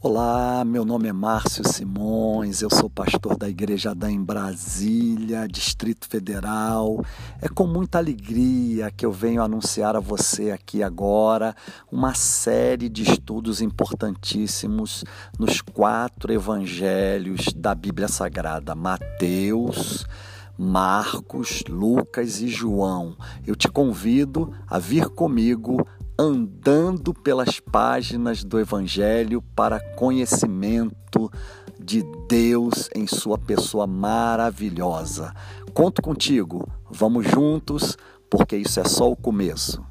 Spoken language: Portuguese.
Olá, meu nome é Márcio Simões, eu sou pastor da Igreja da em Brasília, Distrito Federal. É com muita alegria que eu venho anunciar a você aqui agora uma série de estudos importantíssimos nos quatro evangelhos da Bíblia Sagrada: Mateus, Marcos, Lucas e João. Eu te convido a vir comigo andando pelas páginas do Evangelho para conhecimento de Deus em Sua pessoa maravilhosa. Conto contigo, vamos juntos, porque isso é só o começo.